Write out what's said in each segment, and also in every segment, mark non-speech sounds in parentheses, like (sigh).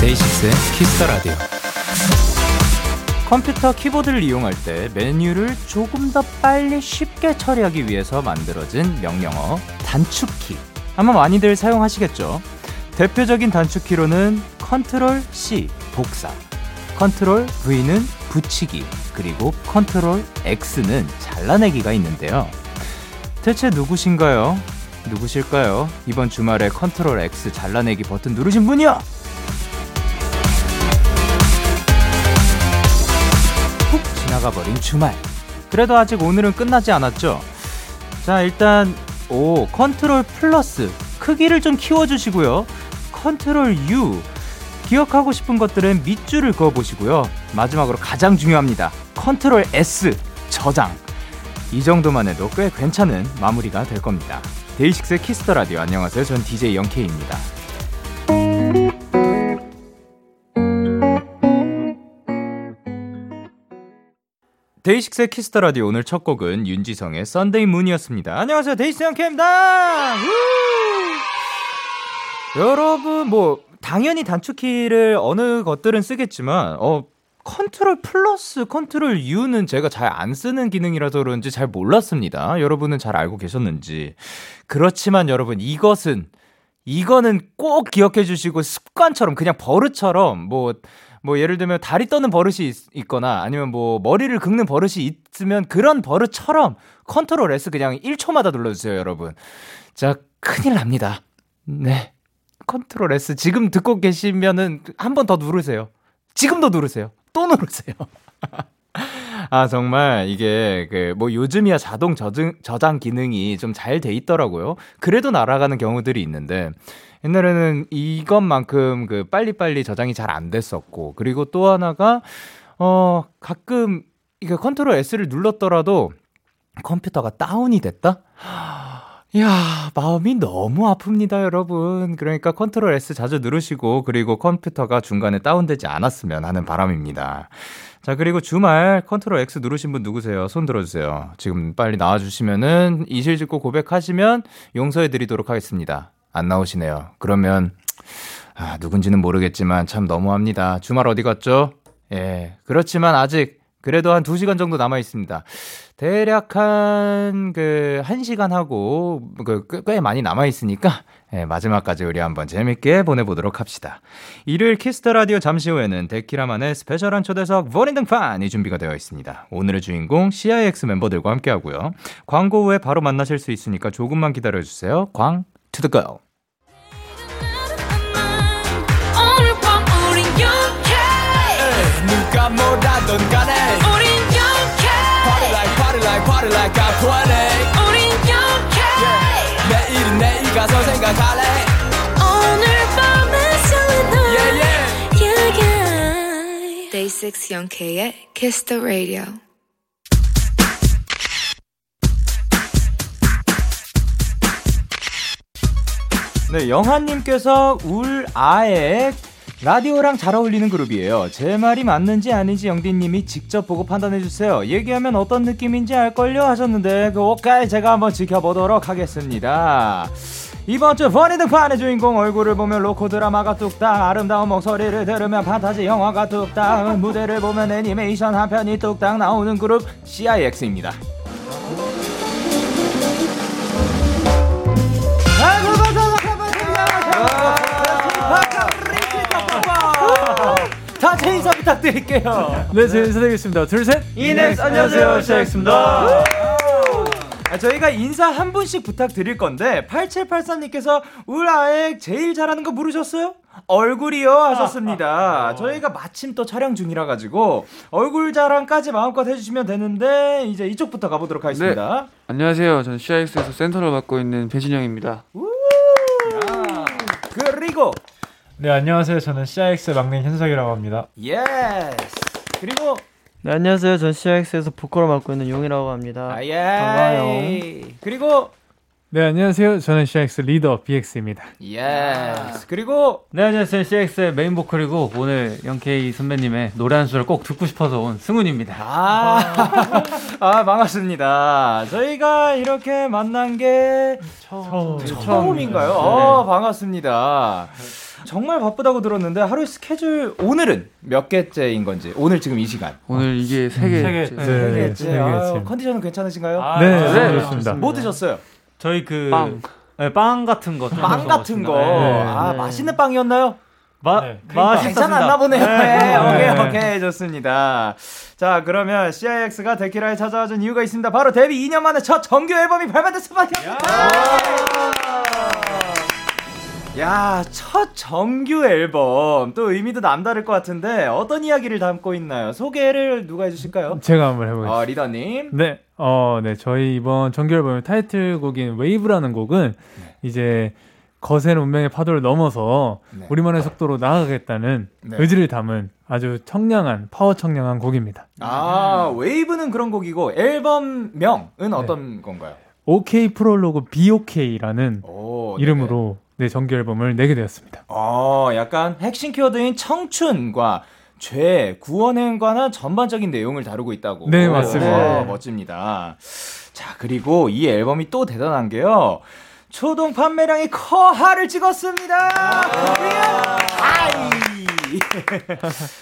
데이식스의 키스 더 라디오. 컴퓨터 키보드를 이용할 때 메뉴를 조금 더 빨리 쉽게 처리하기 위해서 만들어진 명령어 단축키. 아마 많이들 사용하시겠죠. 대표적인 단축키로는 컨트롤 C 복사, 컨트롤 V는 붙이기, 그리고 컨트롤 X는 잘라내기가 있는데요. 대체 누구신가요? 누구실까요? 이번 주말에 컨트롤 X 잘라내기 버튼 누르신 분이요! 나가버린 주말. 그래도 아직 오늘은 끝나지 않았죠? 자, 일단, 오, 컨트롤 플러스. 크기를 좀 키워주시고요. 컨트롤 U. 기억하고 싶은 것들은 밑줄을 그어보시고요. 마지막으로 가장 중요합니다. 컨트롤 S. 저장. 이 정도만 해도 꽤 괜찮은 마무리가 될 겁니다. 데이식스의 키스 더 라디오 안녕하세요. 전 DJ 영케이입니다. 데이식스의 키스 더 라디오 오늘 첫 곡은 윤지성의 Sunday Moon이었습니다. 안녕하세요. 데이식스 영케입니다. 여러분 뭐 당연히 단축키를 어느 것들은 쓰겠지만 어 컨트롤 플러스 컨트롤 U는 제가 잘 안 쓰는 기능이라서 그런지 잘 몰랐습니다. 여러분은 잘 알고 계셨는지. 그렇지만 여러분 이것은 이거는 꼭 기억해 주시고 습관처럼 그냥 버릇처럼 뭐 뭐 예를 들면 다리 떠는 버릇이 있, 거나 아니면 뭐 머리를 긁는 버릇이 있으면 그런 버릇처럼 컨트롤 S 그냥 1초마다 눌러주세요, 여러분. 자, 큰일 납니다. 네. 컨트롤 S 지금 듣고 계시면은 한 번 더 누르세요. 지금도 누르세요. 또 누르세요. (laughs) 아, 정말 이게 그 뭐 요즘이야 자동 저장, 저장 기능이 좀 잘 돼 있더라고요. 그래도 날아가는 경우들이 있는데 옛날에는 이것만큼 그 빨리빨리 저장이 잘 안 됐었고 그리고 또 하나가 어 가끔 이게 컨트롤 S를 눌렀더라도 컴퓨터가 다운이 됐다? 이야, 마음이 너무 아픕니다, 여러분. 그러니까 컨트롤 S 자주 누르시고, 그리고 컴퓨터가 중간에 다운되지 않았으면 하는 바람입니다. 자, 그리고 주말 컨트롤 X 누르신 분 누구세요? 손 들어주세요. 지금 빨리 나와주시면은, 이실직고 고백하시면 용서해드리도록 하겠습니다. 안 나오시네요. 그러면, 아, 누군지는 모르겠지만 참 너무합니다. 주말 어디 갔죠? 예. 그렇지만 아직 그래도 한 2시간 정도 남아 있습니다. 대략 한, 그, 1시간 하고, 그, 꽤 많이 남아 있으니까, 예, 마지막까지 우리 한번 재밌게 보내 보도록 합시다. 일요일 키스 더 라디오 잠시 후에는 데키라만의 special한 초대석 버린 등판이 준비가 되어 있습니다. 오늘의 주인공 CIX 멤버들과 함께 하고요. 광고 후에 바로 만나실 수 있으니까 조금만 기다려 주세요. 광 to the 고! 가 뭐라던 간에 우린 영케 Party like party like party like I'm 20 우린 영케 yeah. 내일은 내일 가서 생각할래 오늘 밤에 설레는 yeah, yeah. yeah, yeah. Day 6 영케의 Kiss the Radio 네, 영하님께서 울 아에 라디오랑 잘 어울리는 그룹이에요. 제 말이 맞는지 아닌지 영디님이 직접 보고 판단해주세요. 얘기하면 어떤 느낌인지 알걸요 하셨는데, 그, 오케이. 제가 한번 지켜보도록 하겠습니다. 이번 주 버니 등판의 주인공 얼굴을 보면 로코 드라마가 뚝딱 아름다운 목소리를 들으면 판타지 영화가 뚝딱 무대를 보면 애니메이션 한 편이 뚝딱 나오는 그룹 CIX입니다. 다 제 인사 부탁드릴게요. 네, 제 인사드리겠습니다. 둘, 셋. 이넥스 안녕하세요, 시작했습니다. 아, 저희가 인사 한 분씩 부탁드릴 건데 8783님께서 울아액 제일 잘하는 거 물으셨어요? 얼굴이요 하셨습니다. 저희가 마침 또 촬영 중이라 가지고 얼굴 자랑까지 마음껏 해주시면 되는데 이제 이쪽부터 가보도록 하겠습니다. 네. 안녕하세요. 저는 CIX에서 센터를 맡고 있는 배진영입니다. 그리고 네 안녕하세요. 저는 CIX 막내 현석이라고 합니다. Yes 그리고 네, 안녕하세요. 전 CIX에서 보컬을 맡고 있는 용희라고 합니다. 아, 예. 반가워요. 그리고 네, 안녕하세요. 저는 CIX 리더 BX입니다. 예. 그리고 네, 안녕하세요. CIX의 메인 보컬이고 오늘 영케이 선배님의 노래 한 소절 꼭 듣고 싶어서 온 승훈입니다. 아, (laughs) 아 반갑습니다. 저희가 이렇게 만난 게 처음. 처음인가요? 어, 반갑습니다. 정말 바쁘다고 들었는데 하루 스케줄 오늘은 몇 개째인 건지 오늘 지금 이 시간 오늘 이게 세 개. 세 개. 네, 세 개째. 세 아, 개째. 컨디션은 괜찮으신가요? 아, 네, 네. 너무 좋습니다. 뭐 드셨어요? 저희 그 빵. 네, 빵 같은 거. 좀빵 같은 거. 먹었습니다. 네. 아 네. 맛있는 빵이었나요? 마, 네. 괜찮았나 보네요. 네. 네, 오케이, 네. 오케이, 좋습니다. 자, 그러면 CIX가 데키라에 찾아와 준 이유가 있습니다. 바로 데뷔 2년 만에 첫 정규 앨범이 없다. 야, 첫 정규 앨범. 또 의미도 남다를 것 같은데, 어떤 이야기를 담고 있나요? 소개를 누가 해주실까요? 제가 한번 해보겠습니다. 어, 리더님. 네, 어, 네, 저희 이번 정규 앨범의 타이틀곡인 WAVE라는 곡은 이제 거센 운명의 파도를 넘어서 네. 우리만의 속도로 나아가겠다는 네. 의지를 담은 아주 청량한 파워 청량한 곡입니다. 아, 웨이브는 그런 곡이고, 앨범명은 네. 어떤 건가요? OK 프롤로그 BOK라는 오, 이름으로 네, 정규 앨범을 내게 되었습니다. 어, 약간 핵심 키워드인 청춘과 죄, 관한 전반적인 내용을 다루고 있다고. 네, 맞습니다. 어, 네. 멋집니다. 자, 그리고 이 앨범이 또 대단한 게요. 초동 판매량이 커하를 찍었습니다. Hi.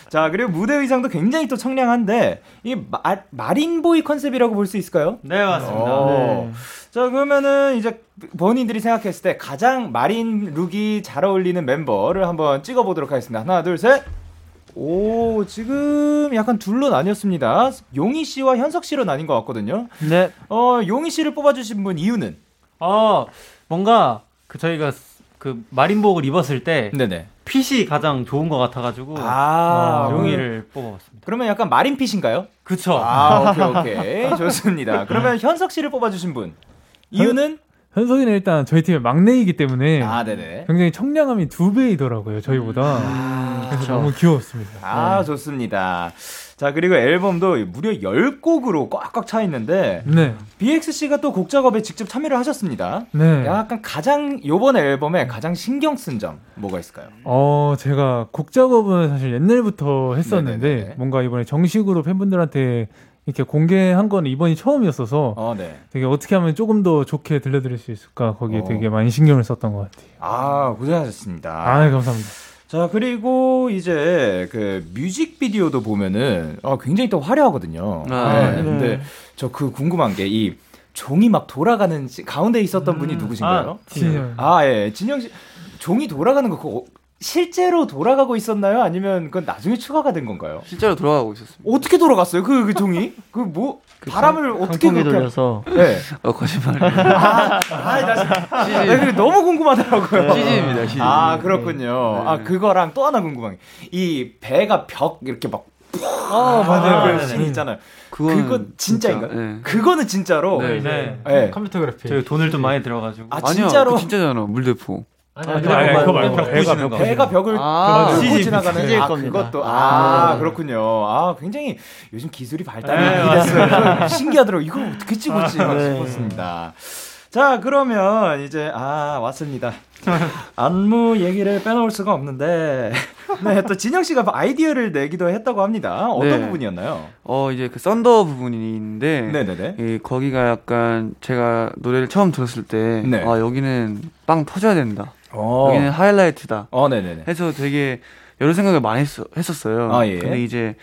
자, 그리고 무대 의상도 굉장히 또 청량한데, 이 마, marine boy 컨셉이라고 볼 수 있을까요? 네, 맞습니다. 어. 네. 자 그러면은 이제 본인들이 생각했을 때 가장 marine look이 잘 어울리는 멤버를 한번 찍어보도록 하겠습니다. 하나 둘 셋. 오 지금 약간 둘로 나뉘었습니다. 용희 씨와 현석 씨로 나뉜 것 같거든요. 네. 어 용희 씨를 뽑아주신 분 이유는? 어, 뭔가 그 저희가 그 마린복을 입었을 때 네네. 핏이 가장 좋은 것 같아가지고 아 용이를 뽑아봤습니다. 그러면 약간 마린 핏인가요? 그쵸. 아 오케이 오케이 (laughs) 좋습니다. 그러면 현석 씨를 뽑아주신 분 이유는? 현석이는 일단 저희 팀의 막내이기 때문에 아. 굉장히 청량함이 두 배이더라고요, 저희보다. 그래서 너무 귀여웠습니다. 아 좋습니다. 자 그리고 앨범도 무려 10곡으로 꽉꽉 차 있는데 네, BX 씨가 또 곡 작업에 직접 참여를 하셨습니다. 네. 약간 가장 요번 앨범에 가장 신경 쓴 점 뭐가 있을까요? 어, 제가 곡 작업은 사실 옛날부터 했었는데 네네네네. 뭔가 이번에 정식으로 팬분들한테 이렇게 공개한 건 이번이 처음이었어서 어, 네. 되게 어떻게 하면 조금 더 좋게 들려드릴 수 있을까 거기에 어. 되게 많이 신경을 썼던 것 같아요. 아 고생하셨습니다. 아, 감사합니다. 자 그리고 이제 그 뮤직비디오도 보면은 어, 굉장히 또 화려하거든요. 아, 네. 네. 근데 저 그 궁금한 게 이 종이 막 돌아가는 시- 가운데 있었던 분이 누구신가요? 진영. 아, 예. 진영 씨, 종이 돌아가는 거, 그거 실제로 돌아가고 있었나요? 아니면 그건 나중에 추가가 된 건가요? 실제로 돌아가고 있었습니다. 어떻게 돌아갔어요? 그, 그 종이? 그 뭐, 바람을 어떻게 강풍이 그렇게. 돌려서 네. 어, 거짓말. 아, 아, 나, CG. 나 그게 너무 궁금하더라고요. CG입니다, CG. 아, 그렇군요. 네. 아, 그거랑 또 하나 궁금한 게, 이 배가 벽, 이렇게 막, 아, 맞아요. 그 씬이 있잖아요. 그거는 그거 진짜인가요? 진짜, 네. 그거는 진짜로. 네. 네. 네. 컴퓨터 그래픽. 저희 돈을 좀 많이 들어가지고. 아, 아니요, 진짜로? 그 진짜잖아, 물대포. 아니, 아니, 아니, 그거 말고 벽 배가 벽 거. 배가 벽을 아, CG 지나가는 아, 겁니다. 그것도 아, 아. 그렇군요. 아 굉장히 요즘 기술이 발달이 네, 많이 됐어요. (laughs) 신기하더라고. 이걸 어떻게 찍었지 막 네. 싶었습니다. 자 그러면 이제 아 왔습니다. 안무 얘기를 빼놓을 수가 없는데 (laughs) 네 또 진영 씨가 아이디어를 내기도 했다고 합니다. 어떤 네. 부분이었나요? 어, 이제 그 썬더 부분이 있는데. 네네네. 이 거기가 약간 제가 노래를 처음 들었을 때, 네. 아, 여기는 빵 터져야 된다. 어, 여기는 하이라이트다. 어 네네네. 해서 되게 여러 생각을 많이 했, 했었어요. 아, 예. 근데 이제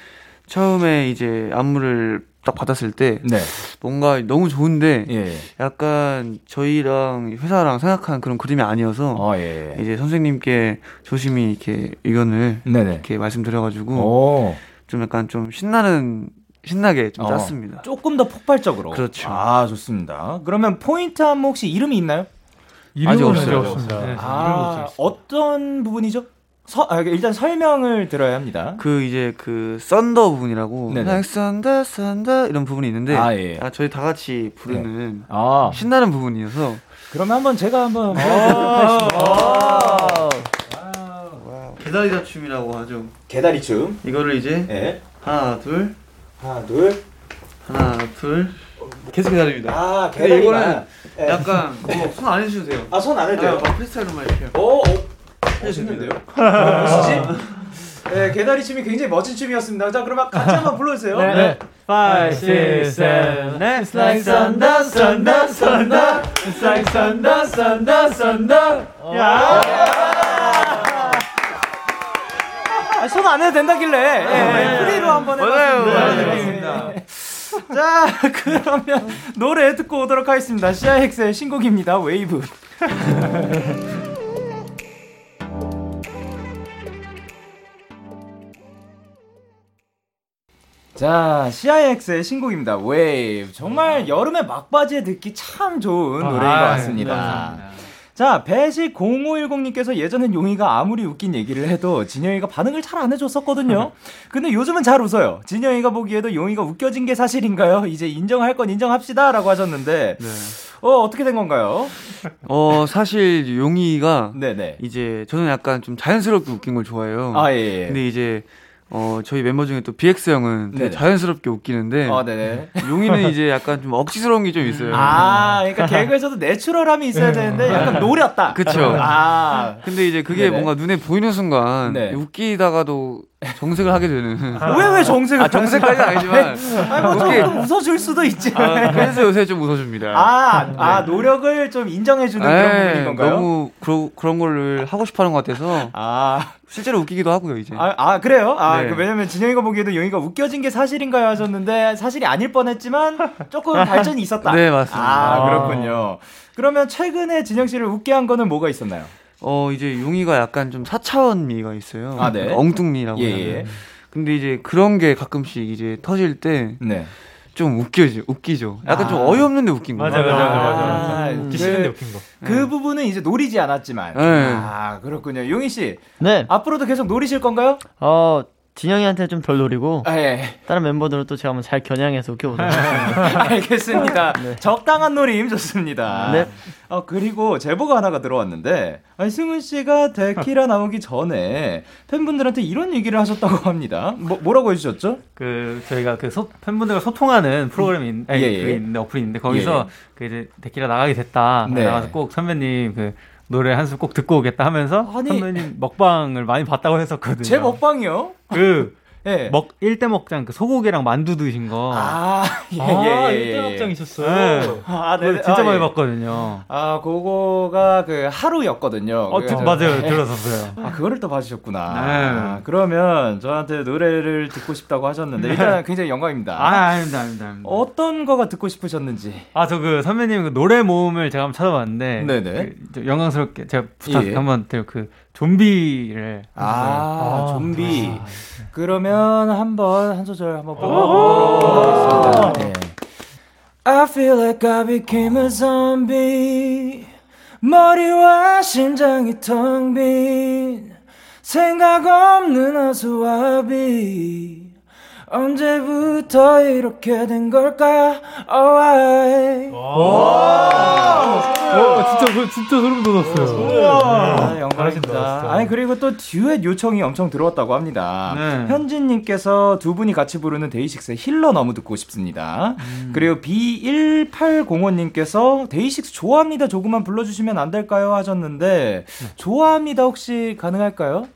처음에 이제 안무를 딱 받았을 때 네. 뭔가 너무 좋은데 예. 약간 저희랑 회사랑 생각한 그런 그림이 아니어서 어 예. 이제 선생님께 조심히 이렇게 의견을 네네. 이렇게 말씀드려가지고 오. 좀 약간 좀 신나는 신나게 좀 어. 짰습니다. 조금 더 폭발적으로. 그렇죠. 아, 좋습니다. 그러면 포인트 안무 혹시 이름이 있나요? 아직 없어요. 없습니다. 네. 아, 어떤 부분이죠? 서, 아, 일단 설명을 들어야 합니다. 그 이제 그 썬더 부분이라고 네네. 썬더 썬더 이런 부분이 있는데 아, 예. 아, 저희 다 같이 부르는 아, 신나는 부분이어서 그러면 한번 제가 한번 아. 하겠습니다. 개다리다 춤이라고 하죠. 개다리 춤. 이거를 이제 예. 하나 둘 하나, 둘. 하나, 둘. 계속 기다립니다. 아, 근데 이거는 예. 약간 뭐손 안 해주셔도 돼요. 아, 손 안 해도 네, 돼요? 막 프리스타일로만 이렇게. 오, 오. 멋있는데요? 멋있지? 네, 개다리 춤이 굉장히 멋진 춤이었습니다. 자, 그러면 같이 한번 불러주세요. 네. 5, 6, 7, 8 It's like thunder, thunder, thunder It's like thunder, thunder, thunder 야! 아, 손안 해도 된다길래 예, 프리로 한번 해봤습니다. 맞아요. 네. 자, (laughs) 그러면 노래 듣고 오도록 하겠습니다. 시아엑스의 신곡입니다. 웨이브. (laughs) 자, CIX의 신곡입니다. 웨이브. 정말 여름에 막바지에 듣기 참 좋은 노래인 것 같습니다. 감사합니다. 자, 배식 0510님께서 예전엔 용이가 아무리 웃긴 얘기를 해도 진영이가 반응을 잘 안 해줬었거든요. (laughs) 근데 요즘은 잘 웃어요. 진영이가 보기에도 용이가 웃겨진 게 사실인가요? 이제 인정할 건 인정합시다. 라고 하셨는데, 네. 어, 어떻게 된 건가요? 어, 사실 용이가 네네. 이제 저는 약간 좀 자연스럽게 웃긴 걸 좋아해요. 아, 예, 예. 근데 이제 어 저희 멤버 중에 또 BX 형은 되게 네네. 자연스럽게 웃기는데 아. 용이는 이제 약간 좀 억지스러운 게 좀 있어요. 아, 그러니까 개그에서도 내추럴함이 있어야 되는데 약간 노렸다. 그쵸. 아, 근데 이제 그게 네네. 뭔가 눈에 보이는 순간 네. 웃기다가도 정색을 하게 되는. 왜 왜 정색을? 아 정색까지는 아니지만. 아니, 뭐 조금 웃어줄 수도 있지. 아, 그래서 요새 좀 웃어줍니다. 아, 아, 노력을 좀 인정해주는 그런 에이, 부분인 건가요? 너무 그러, 그런 거를 하고 싶어하는 것 같아서 아, 실제로 웃기기도 하고요 이제. 아, 아, 그래요? 아, 네. 그 왜냐면 진영이가 보기에도 용이가 웃겨진 게 사실인가요 하셨는데 사실이 아닐 뻔했지만 조금 발전이 있었다. (laughs) 네, 맞습니다. 아, 그렇군요. 그러면 최근에 진영 씨를 웃게 한 거는 뭐가 있었나요? 어 이제 용이가 약간 좀 사차원 미가 있어요. 아, 네. 엉뚱미라고. 예, 해야 예. 되나? 근데 이제 그런 게 가끔씩 이제 터질 때좀 네. 웃겨지, 웃기죠. 약간 좀 아. 어이없는데 웃긴 거. 맞아, 맞아, 맞아, 맞아. 아, 웃기 그- 싫은데 웃긴 거. 그 부분은 이제 노리지 않았지만. 네. 아, 그렇군요. 용희 씨, 네, 앞으로도 계속 노리실 건가요? 어, 진영이한테 좀 덜 노리고 아, 예. 다른 멤버들은 또 제가 한번 잘 겨냥해서 웃겨보도록 하겠습니다 (laughs) 알겠습니다. (laughs) 적당한 노림 좋습니다. 네. 어, 그리고 제보가 하나가 들어왔는데, 아니, 승훈 씨가 데키라 나오기 전에 팬분들한테 이런 얘기를 하셨다고 합니다. 뭐, 뭐라고 해주셨죠? 그 저희가 그 소, 팬분들과 소통하는 프로그램이 있, 아니, 예, 예. 그게 있는데 어플이 있는데 거기서 예, 그 이제 데키라 나가게 됐다 네. 나가서 꼭 선배님 그 노래 한 수 꼭 듣고 오겠다 하면서 아니. 선배님 먹방을 많이 봤다고 했었거든요. 제 먹방이요? 그 예. 먹, 일대 먹장 그 소고기랑 만두 드신 거. 아, 예, 아, 예, 예. 일대 예. 확장이셨어요. 네. 아, 그거 네. 진짜 아, 많이 예. 봤거든요. 아, 그거가 그 하루였거든요. 어, 드, 그래서- 맞아요. 예. 들었었어요. 아, 그거를 또 봐주셨구나. 네. 아, 그러면 저한테 노래를 듣고 싶다고 하셨는데, 일단 굉장히 영광입니다. 아, 아닙니다, 아닙니다, 아닙니다. 어떤 거가 듣고 싶으셨는지. 아, 저 그 선배님 그 노래 모음을 제가 한번 찾아봤는데. 네네. 그, 저 영광스럽게 제가 부탁 예. 한번 드려 그 좀비를. 아, 아, 좀비. 그러면 한번 한 소절 한번 뽑아보도록 하겠습니다. 네. I feel like I became a zombie. 머리와 심장이 텅 빈 생각 없는 어수와비 언제부터 이렇게 된 걸까? Oh, I. 어, 진짜, 소- 진짜 소름 돋았어요. 아, 영광입니다. 잘하신다. 아니 그리고 또 듀엣 요청이 엄청 들어왔다고 합니다. 네. 현진님께서 두 분이 같이 부르는 데이식스의 힐러 너무 듣고 싶습니다. 그리고 B1805님께서 DAY6 좋아합니다 조금만 불러주시면 안 될까요 하셨는데 좋아합니다 혹시 가능할까요?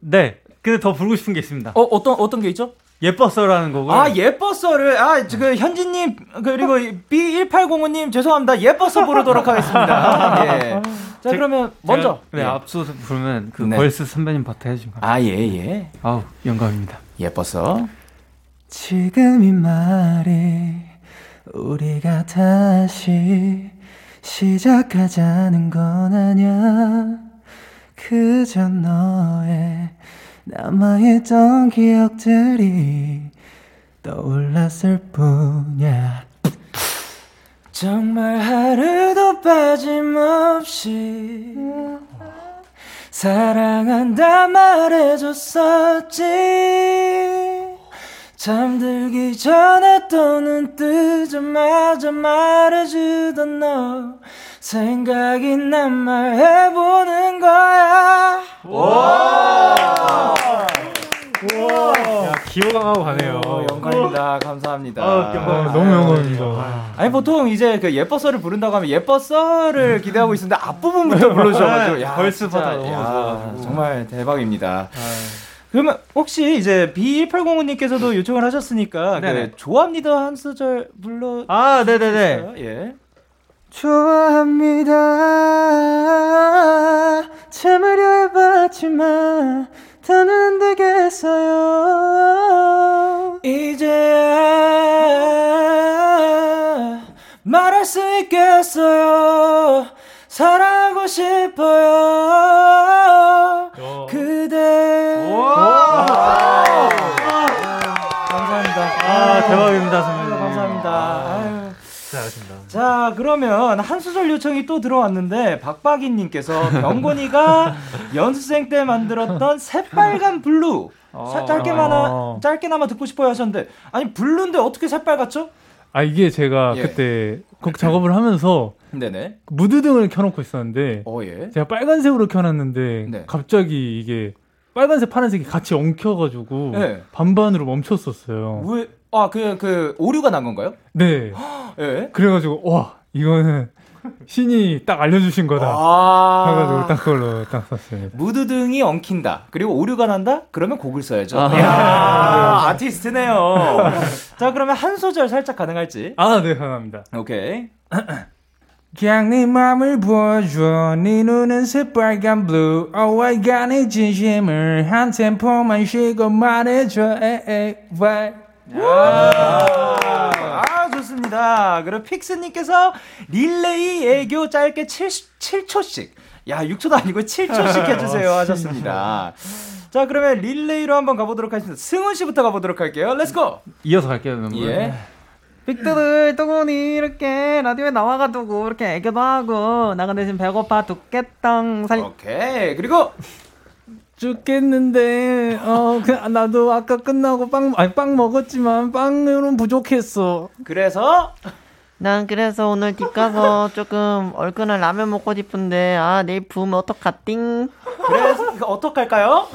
네. 근데 더 부르고 싶은 게 있습니다. 어 어떤 어떤 게 있죠? 예뻤어라는 곡을. 아 예뻤어를 아 지금 현진님 그리고 B1805님 죄송합니다 예뻤어 부르도록 하겠습니다. (laughs) 예. 자 제- 그러면 먼저 네, 예. 앞서서 부르면 그 네. verse 선배님 파트 해주신 거. 아 예 예. 아우, 영광입니다. 예뻤어 지금 이 말이 우리가 다시 시작하자는 건 아냐 그저 너의 남아있던 기억들이 떠올랐을 뿐이야. 정말 하루도 빠짐없이 사랑한다 말해줬었지. 잠들기 전에 또 눈 뜨자마자 말해주던 너 생각이 난 말 해보는 거야 기호강하고 가네요. 어, 영광입니다. 감사합니다. 아, 아, 너무 영광입니다. 아니 보통 이제 그 예뻐서를 부른다고 하면 예뻐서를 기대하고 있었는데 앞부분부터 불러주셔가지고 야, 진짜, 너무 야. 정말 대박입니다. 그러면 혹시 이제 B1805님께서도 요청을 하셨으니까 네네. 그 조합 리더 한 소절 불러 아, 네네네. 예. 좋아합니다. 참으려 해봤지만 더는 안 되겠어요. 이제야 말할 수 있겠어요. 사랑하고 싶어요. 그대. 감사합니다. 아, 대박입니다, 선배님. 감사합니다. 아유. 자, 그러면 한 소절 요청이 또 들어왔는데 박박이 님께서 (laughs) 병곤이가 연습생 때 만들었던 새빨간 blue 사- 짧게나마 어. 짧게나마 듣고 싶어요 하셨는데 아니 blue인데 어떻게 새빨갛죠? 아 이게 제가 예. 그때 곡 작업을 하면서 네네. 무드등을 켜놓고 있었는데 어 예. 제가 빨간색으로 켜놨는데 네. 갑자기 이게 빨간색 파란색이 같이 엉켜가지고 네. 반반으로 멈췄었어요. 왜? 아그 그 오류가 난 건가요? 네. 예. 그래가지고 와 이거는 신이 딱 알려주신 거다. 아. 해가지고 딱 그걸로 딱 썼습니다. 무드등이 엉킨다. 그리고 오류가 난다? 그러면 곡을 써야죠. 아. 이야, 아티스트네요. 자, 그러면 한 소절 살짝 가능할지. 아, 네, 감사합니다. 오케이. (clears throat) 그냥 네 맘을 보여줘 네 눈은 새빨간 blue Oh I got 네 진심을 한 템포만 쉬고 말해줘 에이 why 아, 좋습니다. 그리고 FIX님께서 릴레이 애교 짧게 7, 7초씩. 야, 6초도 아니고 7초씩 해주세요. (laughs) 하셨습니다. 자, 그러면 릴레이로 한번 가보도록 하겠습니다. 승훈 씨부터 가보도록 할게요. Let's go! 이어서 갈게요, 멤버. 예. 빅들을 또고니 이렇게 라디오에 나와가지고 이렇게 애교도 하고 나가 대신 배고파 죽겠당 살 오케이. 그리고 죽겠는데 어 그, 나도 아까 끝나고 빵 아니 빵 먹었지만 빵으로는 부족했어 그래서 난 그래서 오늘 집 가서 조금 얼큰한 라면 먹고 싶은데 아 내일 부으면 어떡하띵 그래서 이거 어떡할까요?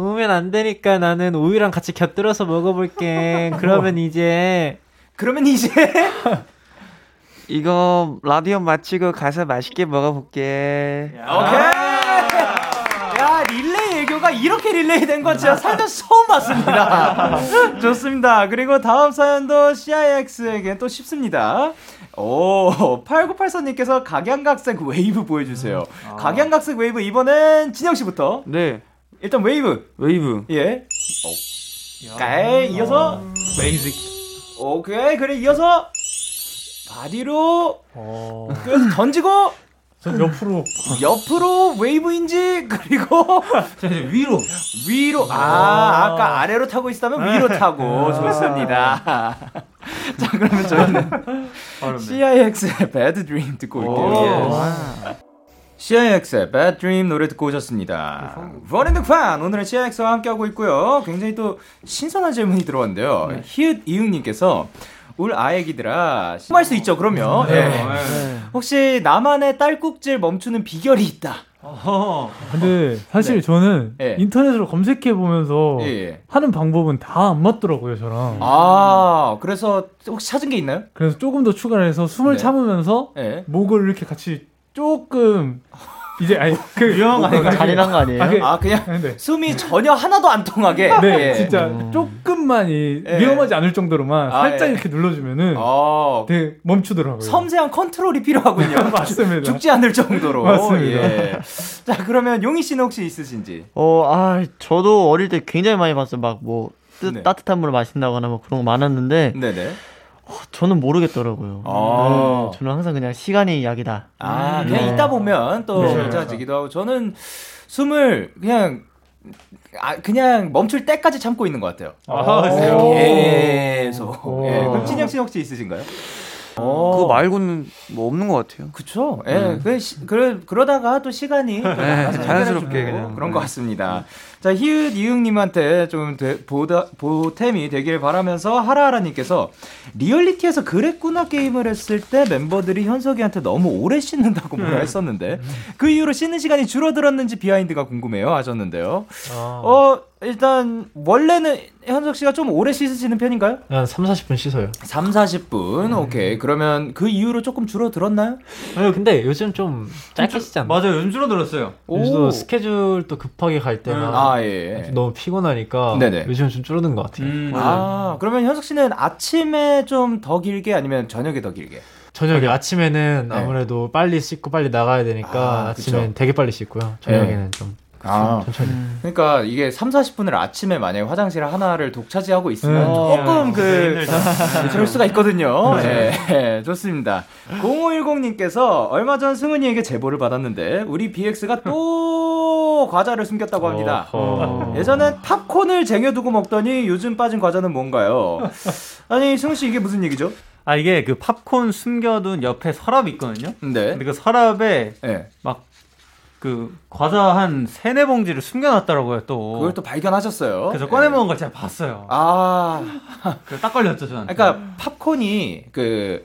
부으면 안 되니까 나는 우유랑 같이 곁들여서 먹어볼게. 그러면 이제 그러면 이제 (laughs) 이거 라디오 마치고 가서 맛있게 먹어볼게. 오케이. 이렇게 릴레이 된 건 진짜 살면서 처음 봤습니다. (laughs) 좋습니다. 그리고 다음 사연도 CIX에게 또 쉽습니다. 오, 8984님께서 각양각색 웨이브 보여주세요. 각양각색 웨이브 이번엔 진영 씨부터. 네, 일단 웨이브. 웨이브. 예. 오케이. 이어서 basic. 오케이. 그래 이어서 body로 어. 그래서 던지고 전 옆으로. 옆으로 웨이브인지 그리고 위로. 위로 아 아까 아래로 타고 있었다면 위로 타고 좋습니다. (laughs) 자 그러면 저희는 CIX의 Bad Dream 듣고 올게요. CIX의 Bad Dream 노래 듣고 오셨습니다. 버닝드 fan 오늘은 CIX와 함께하고 있고요. 굉장히 또 신선한 질문이 들어왔는데요. 히읗 이응님께서 울 아애기들아 심할 수 있죠 그러면 예. 혹시 나만의 딸꾹질 멈추는 비결이 있다 근데 사실 네. 저는 예. 인터넷으로 검색해 보면서 예, 예. 하는 방법은 다 안 맞더라고요, 저랑. 아 그래서 혹시 찾은 게 있나요? 그래서 조금 더 추가를 해서 숨을 네. 참으면서 예. 목을 이렇게 같이 조금 이제 아니 그 위험한 거 아닌가? 잔인한 거 아니에요? 아, 그, 아 그냥 네. 숨이 전혀 하나도 안 통하게 네, 예. 진짜 조금만 이 예. 위험하지 않을 정도로만 아, 살짝 예. 이렇게 눌러주면은 어, 되게 멈추더라고요. 섬세한 컨트롤이 필요하군요. (laughs) 맞습니다. 죽지 않을 정도로. 맞습니다. 예. 자, 그러면 용희 씨는 혹시 있으신지? 어, 아, 저도 어릴 때 굉장히 많이 봤어요. 막뭐 네. 따뜻한 물을 마신다거나 뭐 그런 거 많았는데 네네. 어, 저는 모르겠더라고요. 아. 네, 저는 항상 그냥 시간이 약이다. 아, 그냥 있다 보면 또 네. 괜찮아지기도 하고. 저는 숨을 그냥, 아, 그냥 멈출 때까지 참고 있는 것 같아요. 아, 그래요? 계속. 오. 예. 그럼 진영 씨 혹시 있으신가요? 그거 말고는 뭐 없는 것 같아요. 그쵸. 예, 음. 그, 시, 그, 그러다가 또 시간이 네, 자연스럽게 그냥 그런 것 같습니다. 자, 히읗 이응님한테 좀 되, 보다, 보탬이 되길 바라면서 하라하라님께서 리얼리티에서 그랬구나 게임을 했을 때 멤버들이 현석이한테 너무 오래 씻는다고 뭐라 음. 했었는데 그 이후로 씻는 시간이 줄어들었는지 비하인드가 궁금해요 하셨는데요. 아. 어, 일단 원래는 현석 씨가 좀 오래 씻으시는 편인가요? 한 3, 40분 씻어요. 3, 40분. 음. 오케이. 그러면 그 이후로 조금 줄어들었나요? 아니 근데 요즘 좀 짧게 씻지 않나요? 맞아요. 요즘 줄어들었어요. 요즘도 스케줄 또 급하게 갈 때나 음. 아, 예. 너무 피곤하니까 네네. 요즘 좀 줄어든 것 같아요. 음. 아, 그러면 현석 씨는 아침에 좀 더 길게 아니면 저녁에 더 길게? 저녁에 아침에는 네. 아무래도 빨리 씻고 빨리 나가야 되니까 아, 침엔 되게 빨리 씻고요. 저녁에는 네. 좀 아, 천천히. 음. 그러니까 이게 3, 40분을 아침에 만약에 화장실 하나를 독차지하고 있으면 음. 조금 그 그럴 수가 있거든요. 네. 네. 좋습니다. 0510님께서 얼마 전 승은이에게 제보를 받았는데 우리 BX가 또 과자를 숨겼다고 합니다. 예전엔 팝콘을 쟁여두고 먹더니 요즘 빠진 과자는 뭔가요? 아니 승은 씨 이게 무슨 얘기죠? 아 이게 그 팝콘 숨겨둔 옆에 서랍이 있거든요. 네. 근데 그 서랍에 네. 막 그 과자 한 세네 봉지를 숨겨놨더라고요 또. 그걸 또 발견하셨어요. 그래서 꺼내 먹은 걸 제가 봤어요. 아, (laughs) 딱 걸렸죠 저는. 그러니까 팝콘이 그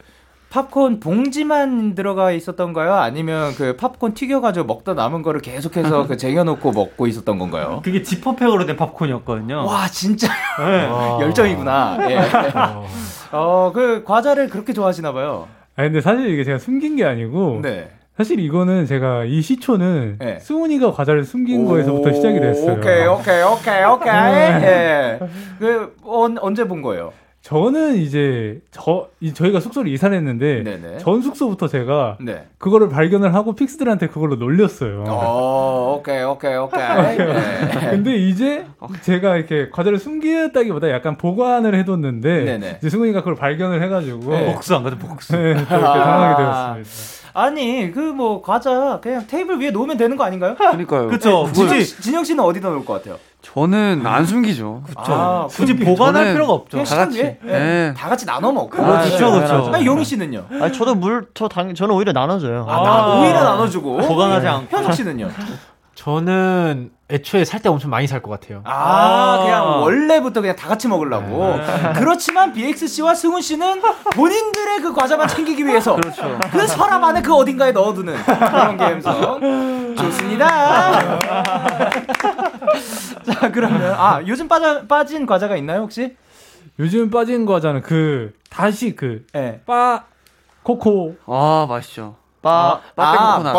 팝콘 봉지만 들어가 있었던가요? 아니면 그 팝콘 튀겨가지고 먹다 남은 거를 계속해서 그 (laughs) 쟁여놓고 먹고 있었던 건가요? 그게 지퍼팩으로 된 팝콘이었거든요. 와 진짜 네. (laughs) 열정이구나. 예. 어, 그 과자를 그렇게 좋아하시나 봐요. 아 근데 사실 이게 제가 숨긴 게 아니고 네. 사실 이거는 제가 이 시초는 네. 승훈이가 과자를 숨긴 거에서부터 시작이 됐어요. 오케이, 오케이, 오케이, 오케이. 네. 네. 그 언, 언제 본 거예요? 저는 이제 저 이, 저희가 숙소를 이사를 했는데 네네. 전 숙소부터 제가 네. 그거를 발견을 하고 픽스들한테 그걸로 놀렸어요. 어, 오케이, 오케이, 오케이. (laughs) 네. 근데 이제 제가 이렇게 과자를 숨겼다기보다 약간 보관을 해뒀는데 네네. 이제 승훈이가 그걸 발견을 해가지고 네. 복수 안 가죠, 복수. 네, 그렇게 당하게 되었습니다. 아니 그 뭐 과자 그냥 테이블 위에 놓으면 되는 거 아닌가요? 그러니까요. 그렇죠. 굳이 진영 씨는 어디다 놓을 것 같아요? 저는 안 숨기죠. 그렇죠. 아, 굳이 보관할 필요가 없죠. 다 같이 네. 네. 다 같이 나눠 먹고. 아, 그렇죠, 그렇죠. 아니 용희 씨는요? 아니 저도 물 저 당 저는 오히려 나눠줘요. 아, 아 오히려 나눠주고 보관하지 않고. 현석 씨는요? 저는 애초에 살 때 엄청 많이 살 것 같아요. 아, 아, 그냥 원래부터 그냥 다 같이 먹으려고. 네. 그렇지만 BX 씨와 승훈 씨는 본인들의 그 과자만 챙기기 위해서 (laughs) 그렇죠. 그 서랍 안에 그 어딘가에 넣어두는 그런 게임성. 좋습니다. (laughs) 자, 그러면 아 요즘 빠져, 빠진 과자가 있나요 혹시? 요즘 빠진 과자는 그 다시 그빠 네. 코코. 아 맛있죠. 바, 아, 아 버터,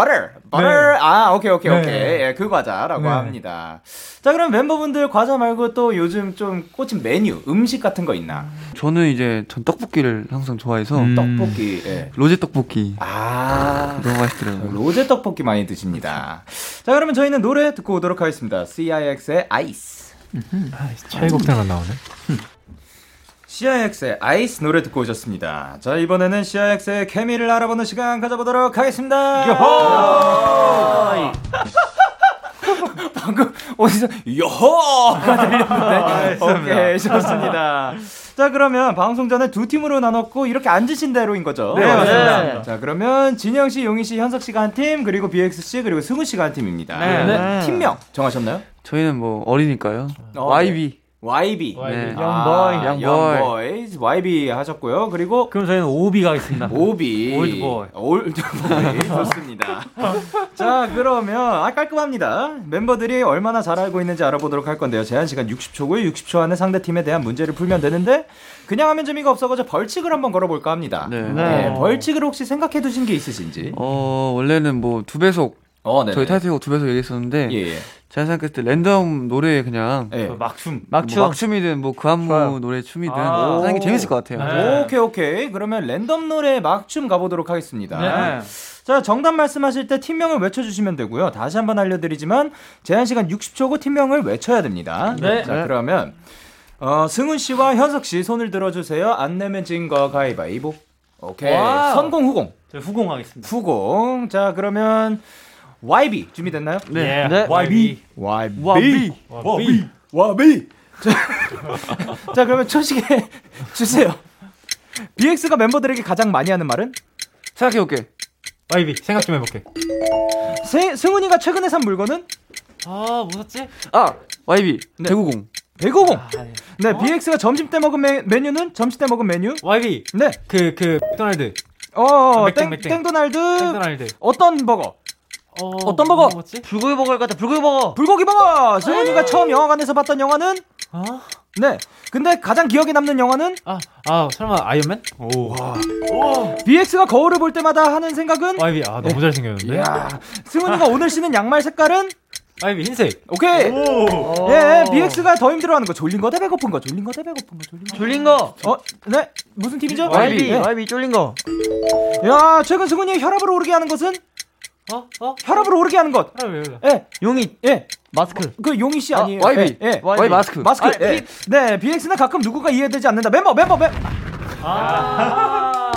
버터. 네. 아, 오케이, 오케이, 네. 오케이. 예, 그 과자라고 네. 합니다. 자, 그럼 멤버분들 과자 말고 또 요즘 좀 꽂힌 메뉴, 음식 같은 거 있나? 저는 이제 전 떡볶이를 항상 좋아해서 음. 떡볶이, 예. 로제 떡볶이. 아, 너무 맛있더라고요. 로제 떡볶이 많이 드십니다. 자, 그러면 저희는 노래 듣고 오도록 하겠습니다. CIX의 아이스. 아, 차이곡들만 나오네. CIX의 아이스 노래 듣고 오셨습니다. 자, 이번에는 CIX의 케미를 알아보는 시간 가져보도록 하겠습니다. 요호! (laughs) 방금 어디서 요호가 들렸는데. 아, 오케이, 좋습니다. 자, 그러면 방송 전에 두 팀으로 나눴고 이렇게 앉으신 대로인 거죠. 네, 맞습니다. 네. 자, 그러면 진영 씨, 용희 씨, 현석 씨가 한 팀, 그리고 BX 씨, 그리고 승우 씨가 한 팀입니다. 네. 네. 팀명 정하셨나요? 저희는 뭐 어리니까요. 어, YB. YB. 네. young boy. 아, young boy. YB 하셨고요. 그리고 그럼 저희는 OB 가겠습니다. OB. Old boy. Old boy. 좋습니다. 자, 그러면 아 깔끔합니다. 멤버들이 얼마나 잘 알고 있는지 알아보도록 할 건데요. 제한 시간 60초고요. 60초 안에 상대 팀에 대한 문제를 풀면 되는데 그냥 하면 재미가 없어가지고 벌칙을 한번 걸어볼까 합니다. 네. 네. 벌칙을 혹시 생각해 두신 게 있으신지? 어, 원래는 뭐 두 배속 어, 저희 타이틀곡 두 배속 얘기했었는데 예, 예. 제가 생각했을 때 랜덤 노래 그냥 네. 막춤 막춤 뭐 막춤이든 뭐 그 안무 노래 춤이든 아~ 하는 게 재밌을 것 같아요. 네. 오케이 오케이 그러면 랜덤 노래 막춤 가보도록 하겠습니다. 네. 자 정답 말씀하실 때 팀명을 외쳐주시면 되고요. 다시 한번 알려드리지만 제한 시간 60초고 팀명을 외쳐야 됩니다. 네. 자 그러면 어, 승훈 씨와 현석 씨 손을 들어주세요. 안 내면 진거 가위바위보. 오케이. Wow. 선공 후공. 저 후공 하겠습니다. 후공. 자 그러면 YB 준비됐나요? 네. 네. YB. YB. YB. YB. YB. 자, (laughs) 자 그러면 초식에 (laughs) 주세요. BX가 멤버들에게 가장 많이 하는 말은? 생각해볼게. YB 생각 좀 해볼게. 세, 승훈이가 최근에 산 물건은? 아, 뭐였지? 아, YB. 네. 배구공. 배구공. 아, 네. 네 어? BX가 점심 때 먹은 메, 메뉴는 점심 때 먹은 메뉴? YB. 네. 그, 그, 맥도날드. 어, 맥땡, 맥땡. 땡도날드. 땡도날드. 어떤 버거? 어, 떤 버거? 뭐지? 불고기 버거일 것 같아. 불고기 버거. 불고기 버거. 승훈이가 처음 영화관에서 봤던 영화는? 어? 네. 근데 가장 기억에 남는 영화는? 아, 아 설마 아이언맨? 오. 와. 오. BX가 거울을 볼 때마다 하는 생각은? YB, 아, 너무 네. 잘생겼는데? 야 승훈이가 아. 오늘 신은 양말 색깔은? YB, 흰색. 오케이. 오. 예, BX가 더 힘들어하는 거. 졸린 거 대 배고픈 거. 졸린 거 대 배고픈 거. 졸린 거. 졸린 거. 어, 네. 무슨 팀이죠? YB. 네. YB 졸린 거. 야, 최근 승훈이 혈압을 오르게 하는 것은? 어? 어? 혈압을 오르게 하는 것. 혈압 왜 올라? 예. 용이. 예. 마스크. 그 용희 씨 아니에요? 아, YB. 예. 예. YB. 마스크. 마스크. 아, 예. 비, 네, BX는 가끔 누구가 이해되지 않는다. 멤버, 멤버, 멤버. 아.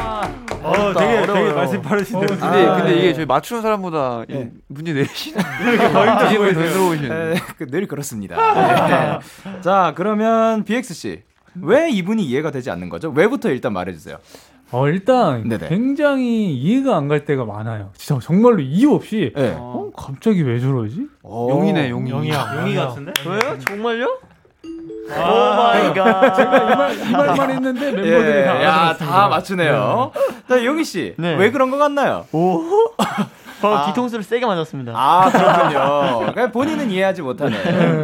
어, 되게 어려워요. 되게 말씀 빠르신데. 어, 근데 아, 근데 이게 저희 맞추는 사람보다 예. 문제 내시는 (laughs) 이렇게 더 힘들어오시는. 그, 늘 그렇습니다. 네. 자, 그러면 BX 씨. 왜 이분이 이해가 되지 않는 거죠? 왜부터 일단 말해 주세요. 어, 일단 네네. 굉장히 이해가 안 갈 때가 많아요. 진짜 정말로 이유 없이 네. 어, 갑자기 왜 저러지? 오, 용이네, 용이. 용이야. 용이 같은데? 왜요? 정말요? Oh my God. 제가 이, 말, 이 말만 (laughs) 했는데 멤버들이 예, 다, 야, 다 맞추네요. 네. 자, 용희 씨. 네. 왜 그런 것 같나요? 오. (laughs) 저 아. 뒤통수를 세게 맞았습니다. 아, 그렇군요. 그러니까 본인은 이해하지 못하네.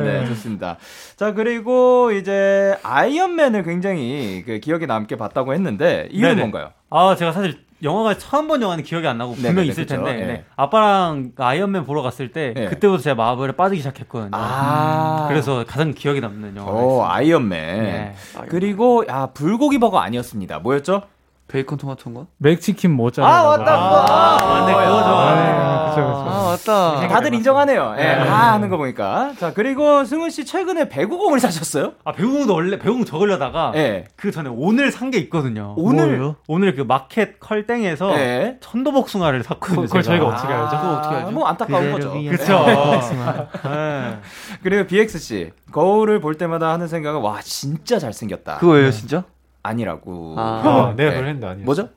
네, 좋습니다. 자, 그리고 이제 아이언맨을 굉장히 그 기억에 남게 봤다고 했는데 이유는 네네. 뭔가요? 아, 제가 사실 영화가 처음 본 영화는 기억이 안 나고 분명 히 있을 그쵸? 텐데 네. 아빠랑 아이언맨 보러 갔을 때 네. 그때부터 제가 마블에 빠지기 시작했거든요. 아~ 그래서 가장 기억에 남는 영화가 오, 아이언맨. 네. 그리고 아 불고기 버거 아니었습니다. 뭐였죠? 베이컨 토마토인가? 맥치킨 모짜렐라. 아 맞다. 아, 아, 네 그거 좋아. 네, 그쵸, 그쵸. 아 맞다. 다들 인정하네요. 예, 네. 아 하는 거 보니까. 자 그리고 승훈 씨 최근에 배구공을 사셨어요? 아 배구공도 원래 배구공 적으려다가 네. 그 전에 오늘 산 게 있거든요. 오늘 뭐예요? 오늘 그 마켓 컬땡에서 네. 천도복숭아를 샀거든요. 그걸 제가. 저희가 어떻게 알죠? 그거 어떻게 알죠? 뭐 안타까운 거죠. 그렇죠. 네. 그리고 BX 씨 거울을 볼 때마다 하는 생각은 와 진짜 잘생겼다. 그거예요 진짜? 아니라고. 아, 어, 내가 그걸 했는데 아니야. 뭐죠?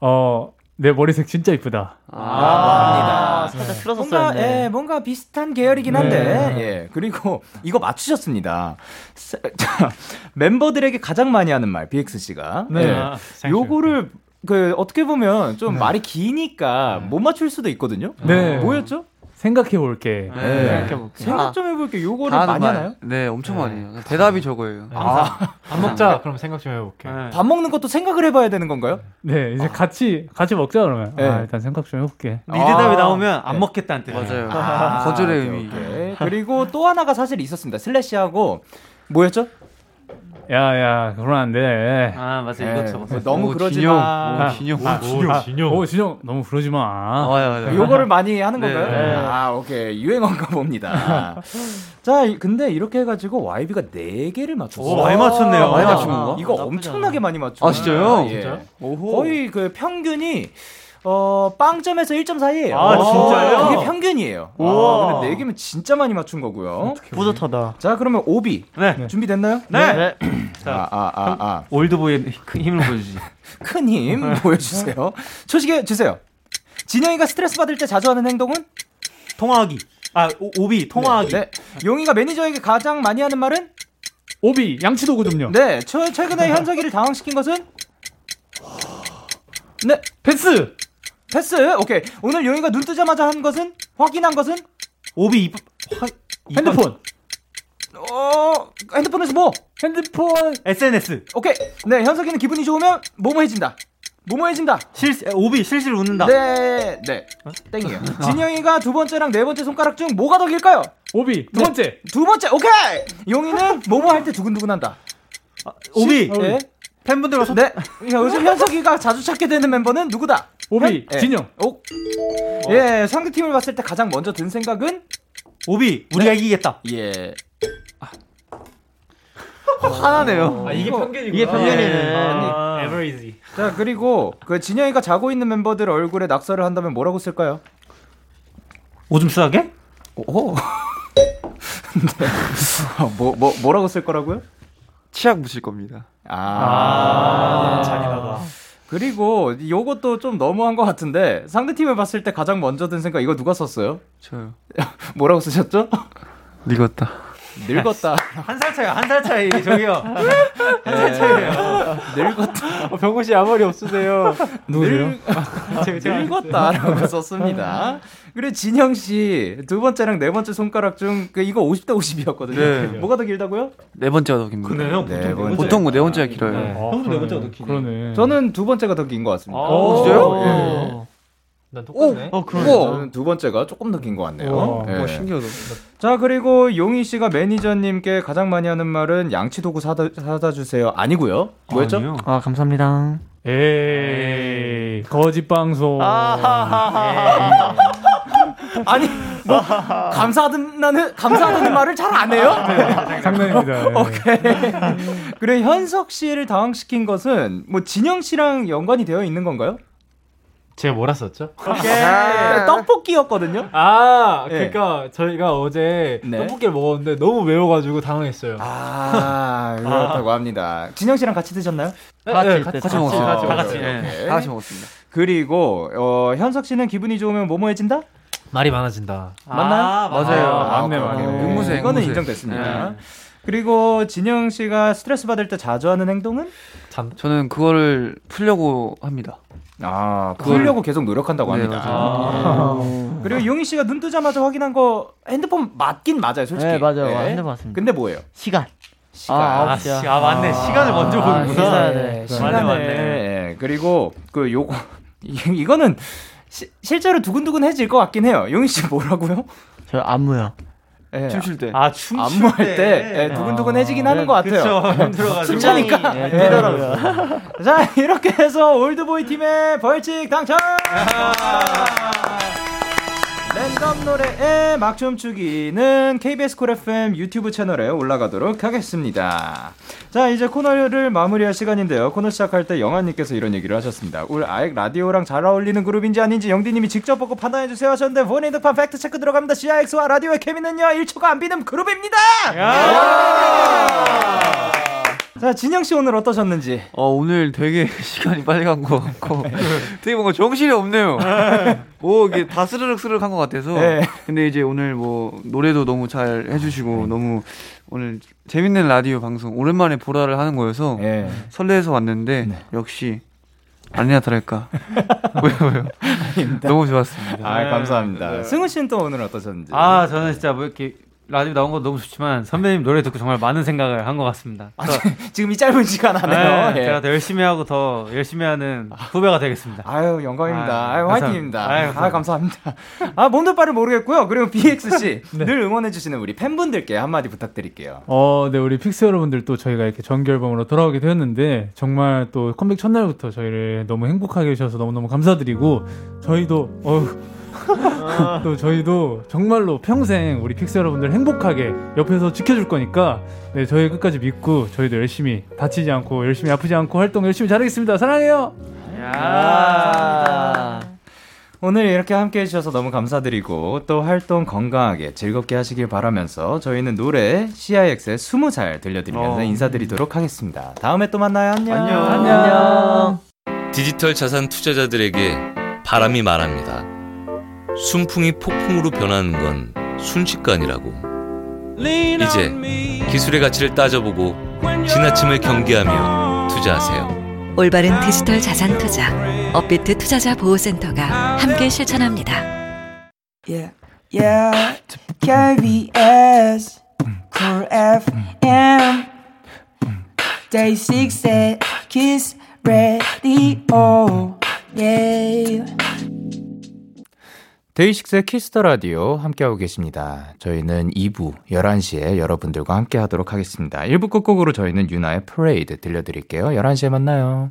어, 내 머리색 진짜 이쁘다. 아, 아, 아 살짝 틀어서 뭔가, 예, 뭔가 비슷한 계열이긴 한데, 네. 예. 그리고 이거 맞추셨습니다. 자, 멤버들에게 가장 많이 하는 말, BX씨가. 네. 예. 아, 요거를, 그, 어떻게 보면 좀 네. 말이 기니까 못 맞출 수도 있거든요. 네. 뭐였죠? 생각해 볼게. 네. 네. 생각해 볼게. 생각 좀 해볼게. 요거를 많이 말. 하나요? 네, 엄청 네. 많이 해요. 대답이 저거예요. 네. 아. 밥 먹자. 그럼 생각 좀 해볼게. 네. 밥 먹는 것도 생각을 해봐야 되는 건가요? 네, 이제 아. 같이 같이 먹자 그러면. 아, 일단 생각 좀 해볼게. 네 대답이 나오면 안 먹겠다는 뜻. 맞아요. 아, 거절의 의미. 그리고 또 하나가 사실 있었습니다. 슬래시하고 뭐였죠? 야야 그러면 안 돼. 아 맞아 네. 이거 적었어. 너무 오, 그러지. 마. 오, 진영. 아, 진영. 진영. 오 진영 너무 그러지 마. 아, 요거를 많이 하는 네. 건가요? 네. 아 오케이 유행어인가 봅니다. (laughs) 자 근데 이렇게 해가지고 YB가 4 개를 맞췄어요. 많이 맞췄네요. 많이 맞춘 건가? 이거 엄청나게 많이 맞췄. 아 진짜요? 예. 진짜? 거의 그 평균이 어, 빵점에서 1.4예요. 아, 진짜요? 그게 평균이에요. 와. 근데 4개면 진짜 많이 맞춘 거고요. 뿌듯하다. 자, 그러면 오비. 네. 준비됐나요? 네. 네. (clears throat) 자, 아, 아, 아, 아. 올드보이의 큰 힘을 보여주지. (laughs) 큰 힘 보여주세요. 초식에 주세요. 진영이가 스트레스 받을 때 자주 하는 행동은? 통화하기. 아, 오, 비 통화하기. 네. 네. 용희가 매니저에게 가장 많이 하는 말은? 오비, 양치도구 좀요. 네. 최, 최근에 현석이를 당황시킨 것은? 네. 패스! 패스. 오케이. 오늘 용희가 눈 뜨자마자 한 것은 확인한 것은 오비 입, 화, 핸드폰. 어 핸드폰에서 뭐? 핸드폰 SNS. 오케이. 네 현석이는 기분이 좋으면 뭐뭐해진다. 뭐뭐해진다. 실 오비 실실 웃는다. 네, 네. 어? 땡이에요. 아. (laughs) 진영이가 두 번째랑 네 번째 손가락 중 뭐가 더 길까요? 오비 두 네. 번째. 두 번째. 오케이. 용희는 뭐뭐 할 때 두근두근한다. 아, 오비. 시, 네. 팬분들과 소... 네. 요즘 현석이가 자주 찾게 되는 멤버는 누구다? 오비, 현... 진영. 오. 어. 예, 상대팀을 봤을 때 가장 먼저 든 생각은 오비, 우리가 네. 이기겠다. 예. 하나네요. 아, 이게 편견이구나. 이게 편견이네. 아, 에버리지. 자, 그리고 그 진영이가 자고 있는 멤버들 얼굴에 낙서를 한다면 뭐라고 쓸까요? 오줌 싸게? 오. 네. 뭐, 뭐, 뭐라고 쓸 거라고요? 치약 묻힐 겁니다. 아, 아~ 잔인하다. 그리고 요것도 좀 너무한 것 같은데 상대팀을 봤을 때 가장 먼저 든 생각 이거 누가 썼어요? 저요. (laughs) 뭐라고 쓰셨죠? (laughs) 늙었다. 늙었다. (laughs) 한 살 차이, 한 살 차이, 저기요. 한 살 차이예요. (laughs) 늙었다. 어, 병호 씨 아무 리 없으세요. 누구세요? (laughs) 늙었다라고 썼습니다. 그리고 진영 씨 두 번째랑 네 번째 손가락 중 그 이거 50대 50이었거든요. 네. 뭐가 더 길다고요? 네 번째가 더 깁니다. 그래요? 네 보통, 보통 네 번째가 길어요. 네. 아, 형도 네 번째가 더 기네. 그러네. 저는 두 번째가 더 긴 것 같습니다. 아, 오, 진짜요? 네. 난 똑같네. 오, 어, 그러네. 두 번째가 조금 더 긴 것 같네요. 네. 오, 신기하다. 자, 그리고 용희 씨가 매니저님께 가장 많이 하는 말은 양치 도구 사다, 사다 주세요. 아니고요. 뭐였죠? 아니요. 아, 감사합니다. 에이, 거짓 방송. 아니, 뭐, 감사하다는, 감사하다는 (laughs) 말을 잘 안 해요? 네, 장난입니다. 네. 오케이. 그래, 현석 씨를 당황시킨 것은 뭐 진영 씨랑 연관이 되어 있는 건가요? 제가 뭐라 썼죠? 네, 떡볶이였거든요. 아, 그러니까 네. 저희가 어제 네. 떡볶이를 먹었는데 너무 매워가지고 당황했어요. 아, 그렇다고 아. 합니다. 진영 씨랑 같이 드셨나요? 네, 같이, 같이, 같이, 먹었어요. 같이, 다 같이, 네. 다 같이 먹었습니다. 그리고 어, 현석 씨는 기분이 좋으면 뭐뭐해진다? 말이 많아진다. 맞나요? 아, 맞아요. 아, 맞네, 맞네. 앵무새, 이거는 인정됐습니다. 네. 그리고 진영 씨가 스트레스 받을 때 자주 하는 행동은? 잠. 저는 그거를 풀려고 합니다. 아, 풀려고 그걸... 계속 노력한다고 네, 합니다. 아~ 그리고 용희 씨가 눈 뜨자마자 확인한 거 핸드폰 맞긴 맞아요, 솔직히. 네, 맞아요. 네. 핸드폰 맞습니다. 근데 뭐예요? 시간. 시간. 아, 아, 시, 아 맞네. 시간을 먼저 아, 보는구나. 네, 시간을. 맞네, 맞네. 네. 그리고 그 요거 (laughs) 이거는 시, 실제로 두근두근해질 것 같긴 해요. 용희 씨 뭐라고요? 저 안무요. 네. 춤출 때. 아, 춤출 안무할 때, 때 네, 두근두근해지긴 아, 하는 것 같아요. 그쵸, (laughs) 힘들어가지고. 춤추니까. 네, 힘들어요. 자, 이렇게 해서 올드보이 팀의 벌칙 당첨! 랜덤 노래의 막춤 추기는 KBS Cool FM 유튜브 채널에 올라가도록 하겠습니다. 자, 이제 코너를 마무리할 시간인데요. 코너 시작할 때 영아님께서 이런 얘기를 하셨습니다. 올 아예 라디오랑 잘 어울리는 그룹인지 아닌지 영디님이 직접 보고 판단해주세요 하셨는데 본인 등판 팩트 체크 들어갑니다. CIX와 라디오의 케미는요, 1초가 안 비는 그룹입니다! 자, 진영 씨 오늘 어떠셨는지? 어, 오늘 되게 (laughs) 시간이 빨리 간 것 같고 되게 뭔가 정신이 없네요. 오, (laughs) 이게 다 스르륵 스르륵 한 것 같아서. 네. 근데 이제 오늘 뭐 노래도 너무 잘 해주시고 네. 너무 오늘 재밌는 라디오 방송 오랜만에 보라를 하는 거여서 네. 설레서 왔는데 네. 역시 아니나 다를까. (laughs) 왜요, 왜요? 너무 좋았습니다. 아, 감사합니다. 네. 승우 씨는 또 오늘 어떠셨는지? 아, 저는 진짜 뭐 이렇게 라디오 나온 거 너무 좋지만 선배님 노래 듣고 정말 많은 생각을 한 것 같습니다. 아, 지금 이 짧은 시간 안에요. 네, 예. 제가 더 열심히 하고 더 열심히 하는 후배가 되겠습니다. 아유 영광입니다. 아유, 아유 화이팅입니다. 아유, 감사합니다. 아 감사합니다. 아 몸 둘 바를 모르겠고요. 그리고 BX 씨는 (laughs) 네. 응원해 주시는 우리 팬분들께 한마디 부탁드릴게요. 어, 네 우리 FIX 여러분들 또 저희가 이렇게 정규 앨범으로 돌아오게 되었는데 정말 또 컴백 첫날부터 저희를 너무 행복하게 해주셔서 너무 너무 감사드리고 저희도 어. 또 저희도 정말로 평생 우리 FIX 여러분들 행복하게 옆에서 지켜줄 거니까 네 저희 끝까지 믿고 저희도 열심히 다치지 않고 열심히 아프지 않고 활동 열심히 잘하겠습니다. 사랑해요. 야. 오늘 이렇게 함께 해주셔서 너무 감사드리고 또 활동 건강하게 즐겁게 하시길 바라면서 저희는 노래 CIX의 20살 들려드리면서 어. 인사드리도록 하겠습니다. 다음에 또 만나요. 안녕. 안녕. 안녕. 디지털 자산 투자자들에게 바람이 말합니다. 순풍이 폭풍으로 변하는 건 순식간이라고. 이제 기술의 가치를 따져보고 지나침을 경계하며 투자하세요. 올바른 디지털 자산 투자 업비트 투자자 보호센터가 함께 실천합니다. Yeah, yeah, KBS, Cool FM, Day 6 Kiss Radio, yeah. DAY6의 Kiss the Radio 함께하고 계십니다. 저희는 2부 11시에 여러분들과 함께 하도록 하겠습니다. 1부 끝곡으로 저희는 윤하의 Parade 들려드릴게요. 11시에 만나요.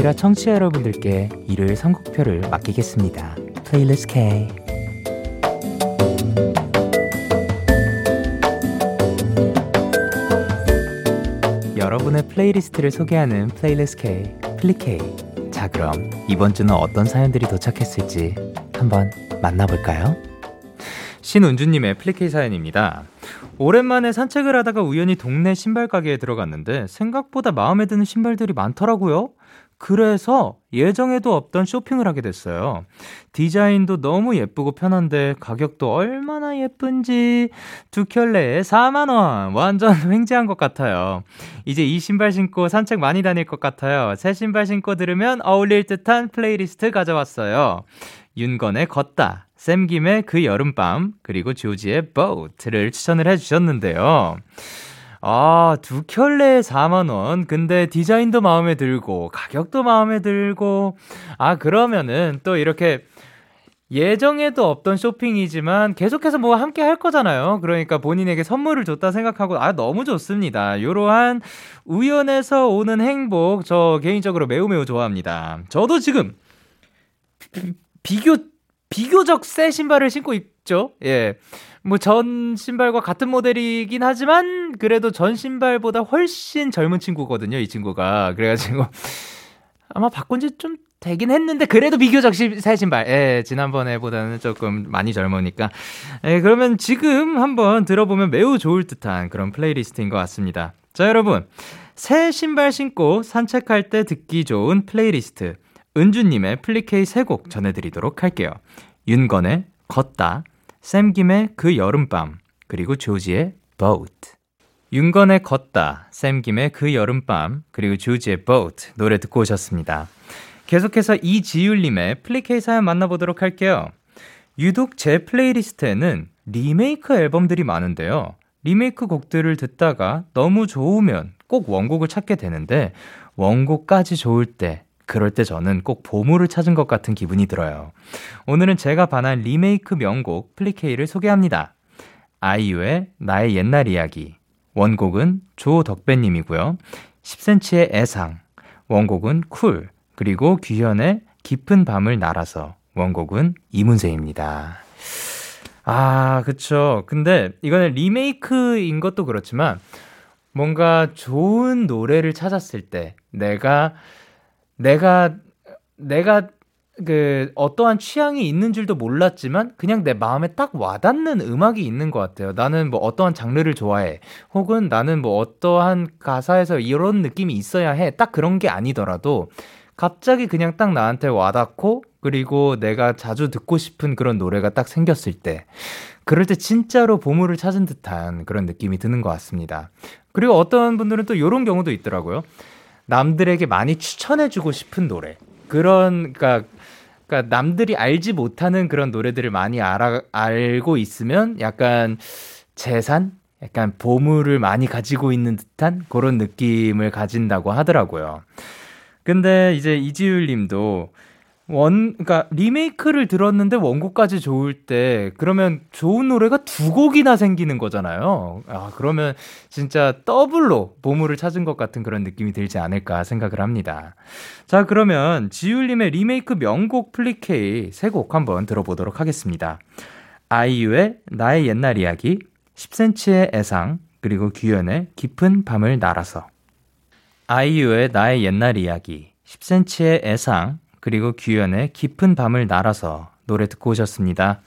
데키라 청취자 여러분들께 일요일 선곡표를 맡기겠습니다. Playlist K 여러분의 playlist를 소개하는 Playlist K, 플리 K. 자, 그럼 이번 주는 어떤 사연들이 도착했을지 한번 만나볼까요? 신은주님의 플리 K 사연입니다. 오랜만에 산책을 하다가 우연히 동네 신발 가게에 들어갔는데 생각보다 마음에 드는 신발들이 많더라고요. 그래서 예정에도 없던 쇼핑을 하게 됐어요. 디자인도 너무 예쁘고 편한데 가격도 얼마나 예쁜지 두 켤레에 4만원. 완전 (laughs) 횡재한 것 같아요. 이제 이 신발 신고 산책 많이 다닐 것 같아요. 새 신발 신고 들으면 어울릴 듯한 플레이리스트 가져왔어요. 윤건의 걷다, 샘김의 그 여름밤, 그리고 조지의 Boat를 추천을 해주셨는데요. 아, 두 켤레에 4만원. 근데 디자인도 마음에 들고, 가격도 마음에 들고, 아, 그러면은 또 이렇게 예정에도 없던 쇼핑이지만 계속해서 뭐 함께 할 거잖아요. 그러니까 본인에게 선물을 줬다 생각하고, 아, 너무 좋습니다. 요러한 우연에서 오는 행복, 저 개인적으로 매우 매우 좋아합니다. 저도 지금 비교, 비교적 새 신발을 신고 있 죠. 예. 뭐 전 신발과 같은 모델이긴 하지만 그래도 전 신발보다 훨씬 젊은 친구거든요, 이 친구가. 그래가지고 (laughs) 아마 바꾼 지 좀 되긴 했는데 그래도 비교적 새 신발. 예, 지난번에보다는 조금 많이 젊으니까. 예, 그러면 지금 한번 들어보면 매우 좋을 듯한 그런 playlist인 것 같습니다. 자, 여러분. 새 신발 신고 산책할 때 듣기 좋은 플레이리스트. 은주님의 플리 K 세 곡 전해드리도록 할게요. 윤건의 걷다, 샘김의 그 여름밤, 그리고 조지의 Boat. 윤건의 걷다, 샘김의 그 여름밤, 그리고 조지의 Boat 노래 듣고 오셨습니다. 계속해서 이지율님의 플리 K 사연 만나보도록 할게요. 유독 제 playlist에는 리메이크 앨범들이 많은데요. 리메이크 곡들을 듣다가 너무 좋으면 꼭 원곡을 찾게 되는데 원곡까지 좋을 때 그럴 때 저는 꼭 보물을 찾은 것 같은 기분이 들어요. 오늘은 제가 반한 리메이크 명곡 플리 K를 소개합니다. 아이유의 나의 옛날 이야기. 원곡은 조덕배님이고요. 10cm의 애상. 원곡은 쿨. 그리고 규현의 깊은 밤을 날아서. 원곡은 이문세입니다. 아, 그쵸. 근데 이거는 리메이크인 것도 그렇지만 뭔가 좋은 노래를 찾았을 때 내가 내가 내가 그 어떠한 취향이 있는 줄도 몰랐지만 그냥 내 마음에 딱 와닿는 음악이 있는 것 같아요. 나는 뭐 어떠한 장르를 좋아해. 혹은 나는 뭐 어떠한 가사에서 이런 느낌이 있어야 해. 딱 그런 게 아니더라도 갑자기 그냥 딱 나한테 와닿고 그리고 내가 자주 듣고 싶은 그런 노래가 딱 생겼을 때 그럴 때 진짜로 보물을 찾은 듯한 그런 느낌이 드는 것 같습니다. 그리고 어떤 분들은 또 이런 경우도 있더라고요. 남들에게 많이 추천해주고 싶은 노래. 그런, 그니까, 그니까 남들이 알지 못하는 그런 노래들을 많이 알아, 알고 있으면 약간 재산? 약간 보물을 많이 가지고 있는 듯한 그런 느낌을 가진다고 하더라고요. 근데 이제 이지율 님도 원, 그러니까 리메이크를 들었는데 원곡까지 좋을 때 그러면 좋은 노래가 두 곡이나 생기는 거잖아요. 아, 그러면 진짜 더블로 보물을 찾은 것 같은 그런 느낌이 들지 않을까 생각을 합니다. 자, 그러면 지율 님의 리메이크 명곡 플리 K 세 곡 한번 들어보도록 하겠습니다. 아이유의 나의 옛날 이야기, 10cm의 애상, 그리고 규현의 깊은 밤을 날아서. 아이유의 나의 옛날 이야기, 10cm의 애상, 그리고 규현의 깊은 밤을 날아서 노래 듣고 오셨습니다.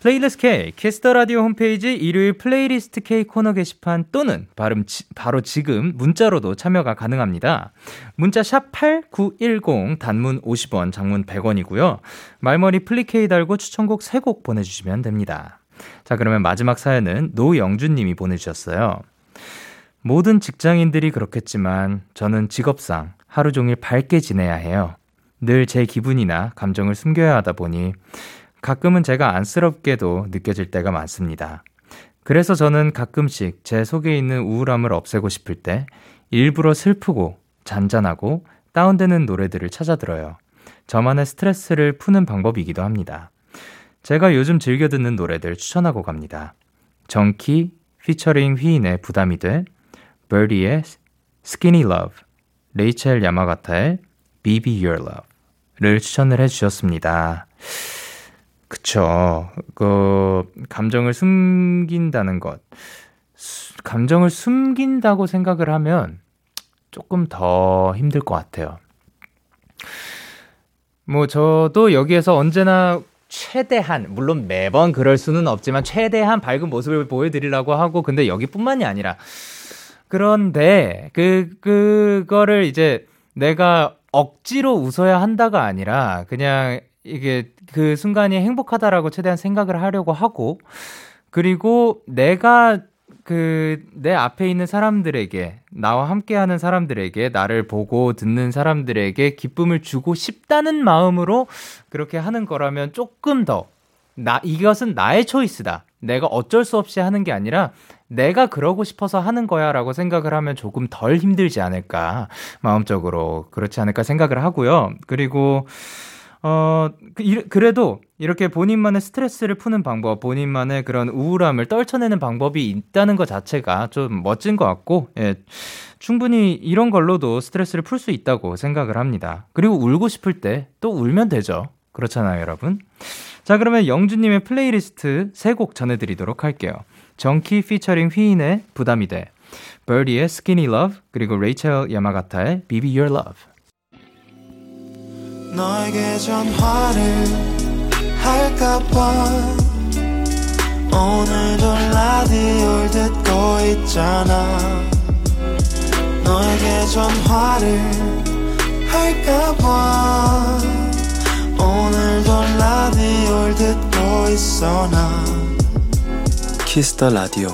Playlist K, Kiss the Radio 홈페이지 일요일 Playlist K 코너 게시판 또는 바로, 지, 바로 지금 문자로도 참여가 가능합니다. 문자 샵 8910, 단문 50원, 장문 100원이고요. 말머리 플리 K 달고 추천곡 3곡 보내주시면 됩니다. 자, 그러면 마지막 사연은 노영준님이 보내주셨어요. 모든 직장인들이 그렇겠지만 저는 직업상 하루 종일 밝게 지내야 해요. 늘 제 기분이나 감정을 숨겨야 하다 보니 가끔은 제가 안쓰럽게도 느껴질 때가 많습니다. 그래서 저는 가끔씩 제 속에 있는 우울함을 없애고 싶을 때 일부러 슬프고 잔잔하고 다운되는 노래들을 찾아 들어요. 저만의 스트레스를 푸는 방법이기도 합니다. 제가 요즘 즐겨 듣는 노래들 추천하고 갑니다. 정키 피처링 휘인의 부담이 돼, 버디의 Skinny Love, 레이첼 야마가타의 Be Your Love 를 추천을 해주셨습니다. 그쵸. 그, 감정을 숨긴다는 것. 수, 감정을 숨긴다고 생각을 하면 조금 더 힘들 것 같아요. 뭐, 저도 여기에서 언제나 최대한, 물론 매번 그럴 수는 없지만 최대한 밝은 모습을 보여드리려고 하고, 근데 여기뿐만이 아니라, 그런데, 그, 그거를 이제 내가 억지로 웃어야 한다가 아니라, 그냥 이게 그 순간이 행복하다라고 최대한 생각을 하려고 하고 그리고 내가 그 내 앞에 있는 사람들에게 나와 함께 하는 사람들에게 나를 보고 듣는 사람들에게 기쁨을 주고 싶다는 마음으로 그렇게 하는 거라면 조금 더 나 이것은 나의 초이스다. 내가 어쩔 수 없이 하는 게 아니라 내가 그러고 싶어서 하는 거야 라고 생각을 하면 조금 덜 힘들지 않을까 마음적으로 그렇지 않을까 생각을 하고요. 그리고 어, 그, 그래도 이렇게 본인만의 스트레스를 푸는 방법, 본인만의 그런 우울함을 떨쳐내는 방법이 있다는 것 자체가 좀 멋진 것 같고, 예, 충분히 이런 걸로도 스트레스를 풀 수 있다고 생각을 합니다. 그리고 울고 싶을 때 또 울면 되죠. 그렇잖아요, 여러분. 자, 그러면 영주님의 플레이리스트 세 곡 전해드리도록 할게요. 정키 피처링 휘인의 부담이 돼, 버디의 Skinny Love, 그리고 레이첼 야마가타의 Be Be Your Love. 너에게 전화를 할까봐 오늘도 라디오를 듣고 있잖아. 너에게 전화를 할까봐 오늘도 라디오를 듣고 있어 나 키스 더 라디오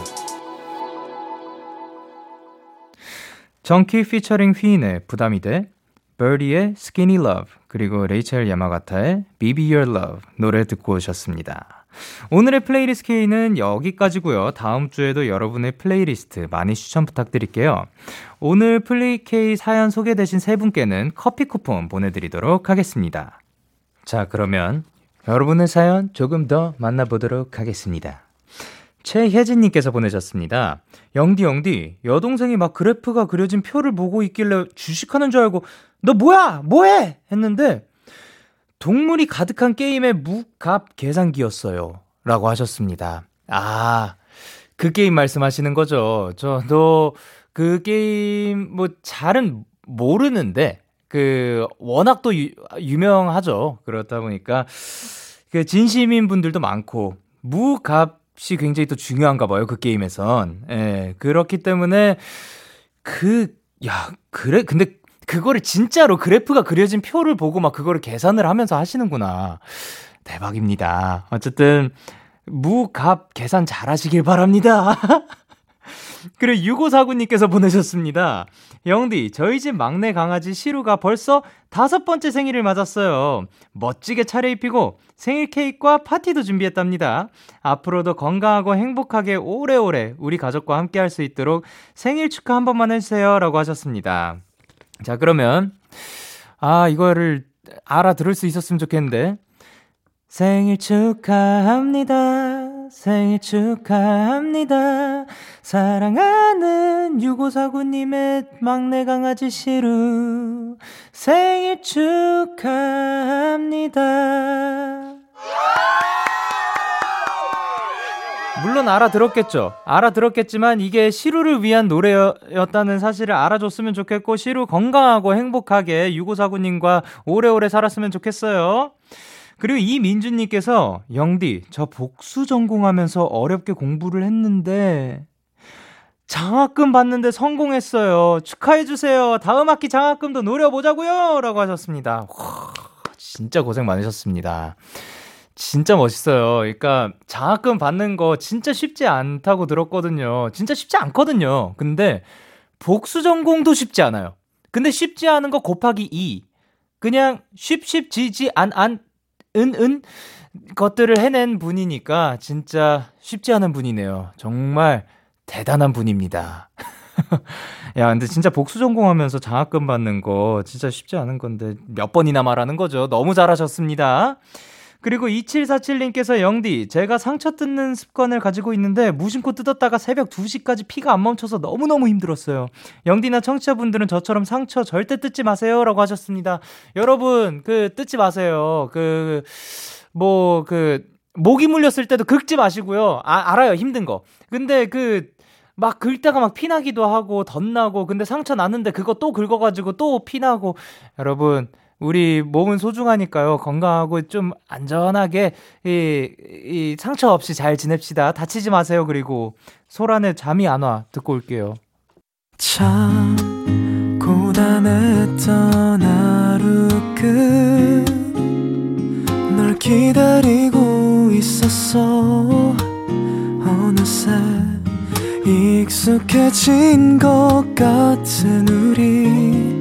정키 피처링 휘인의 부담이 돼 버디의 Skinny Love 그리고 레이첼 야마가타의 Be Your 노래 듣고 오셨습니다. 오늘의 플레이리스트 K는 여기까지고요. 다음 주에도 여러분의 플레이리스트 많이 추천 부탁드릴게요. 오늘 플레이 K 사연 소개되신 세 분께는 커피 쿠폰 보내드리도록 하겠습니다. 자, 그러면 여러분의 사연 조금 더 만나보도록 하겠습니다. 최혜진님께서 보내셨습니다. 영디, 영디, 여동생이 막 그래프가 그려진 표를 보고 있길래 주식하는 줄 알고 너 뭐야? 뭐해? 했는데 동물이 가득한 게임의 무갑 계산기였어요. 라고 하셨습니다. 아, 그 게임 말씀하시는 거죠. 저도 그 게임 뭐 잘은 모르는데 그 워낙 또 유, 유명하죠. 그렇다 보니까 그 진심인 분들도 많고 무갑 이 굉장히 또 중요한가 봐요. 그 게임에선. 예. 그렇기 때문에 그 야, 그래 근데 그거를 진짜로 그래프가 그려진 표를 보고 막 그거를 계산을 하면서 하시는구나. 대박입니다. 어쨌든 무갑 계산 잘 하시길 바랍니다. (laughs) 그리고 6549님께서 보내셨습니다. 영디, 저희 집 막내 강아지 시루가 벌써 다섯 번째 생일을 맞았어요. 멋지게 차려입히고 생일 케이크와 파티도 준비했답니다. 앞으로도 건강하고 행복하게 오래오래 우리 가족과 함께 할 수 있도록 생일 축하 한 번만 해주세요. 라고 하셨습니다. 자, 그러면, 아, 이거를 알아들을 수 있었으면 좋겠는데. 생일 축하합니다. 생일 축하합니다. 사랑하는 6549님의 막내 강아지 시루. 생일 축하합니다. 물론 알아들었겠죠. 알아들었겠지만 이게 시루를 위한 노래였다는 사실을 알아줬으면 좋겠고 시루 건강하고 행복하게 6549님과 오래오래 살았으면 좋겠어요. 그리고 이민주님께서 영디 저 복수 전공하면서 어렵게 공부를 했는데 장학금 받는데 성공했어요. 축하해 주세요. 다음 학기 장학금도 노려보자고요. 라고 하셨습니다. 와, 진짜 고생 많으셨습니다. 진짜 멋있어요. 그러니까 장학금 받는 거 진짜 쉽지 않다고 들었거든요. 진짜 쉽지 않거든요. 근데 복수 전공도 쉽지 않아요. 근데 쉽지 않은 거 곱하기 2. 그냥 쉽쉽지지 안, 안, 은, 은 것들을 해낸 분이니까 진짜 쉽지 않은 분이네요. 정말 대단한 분입니다. (laughs) 야, 근데 진짜 복수 전공하면서 장학금 받는 거 진짜 쉽지 않은 건데 몇 번이나 말하는 거죠. 너무 잘하셨습니다. 그리고 2747님께서 영디, 제가 상처 뜯는 습관을 가지고 있는데 무심코 뜯었다가 새벽 2시까지 피가 안 멈춰서 너무너무 힘들었어요. 영디나 청취자분들은 저처럼 상처 절대 뜯지 마세요. 라고 하셨습니다. 여러분, 그, 뜯지 마세요. 그, 뭐, 그, 모기 물렸을 때도 긁지 마시고요. 아, 알아요. 힘든 거. 근데 그, 막 긁다가 막 피나기도 하고 덧나고 근데 상처 났는데 그거 또 긁어가지고 또 피나고 여러분 우리 몸은 소중하니까요. 건강하고 좀 안전하게 이, 이 상처 없이 잘 지냅시다. 다치지 마세요. 그리고 소란에 잠이 안 와. 듣고 올게요. 참 고단했던 하루 끝널 기다리고 있었어 어느새 익숙해진 것 같은 우리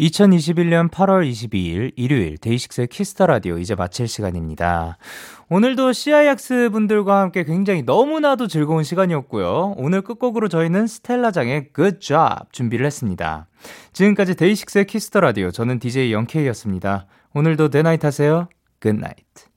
2021년 8월 22일 일요일 데이식스의 키스 더 라디오 이제 마칠 시간입니다. 오늘도 CIX 분들과 함께 굉장히 너무나도 즐거운 시간이었고요. 오늘 끝곡으로 저희는 스텔라장의 Good Job 준비를 했습니다. 지금까지 데이식스의 키스 더 라디오 저는 DJ 영케이였습니다. 오늘도 데나잇 하세요. Good night.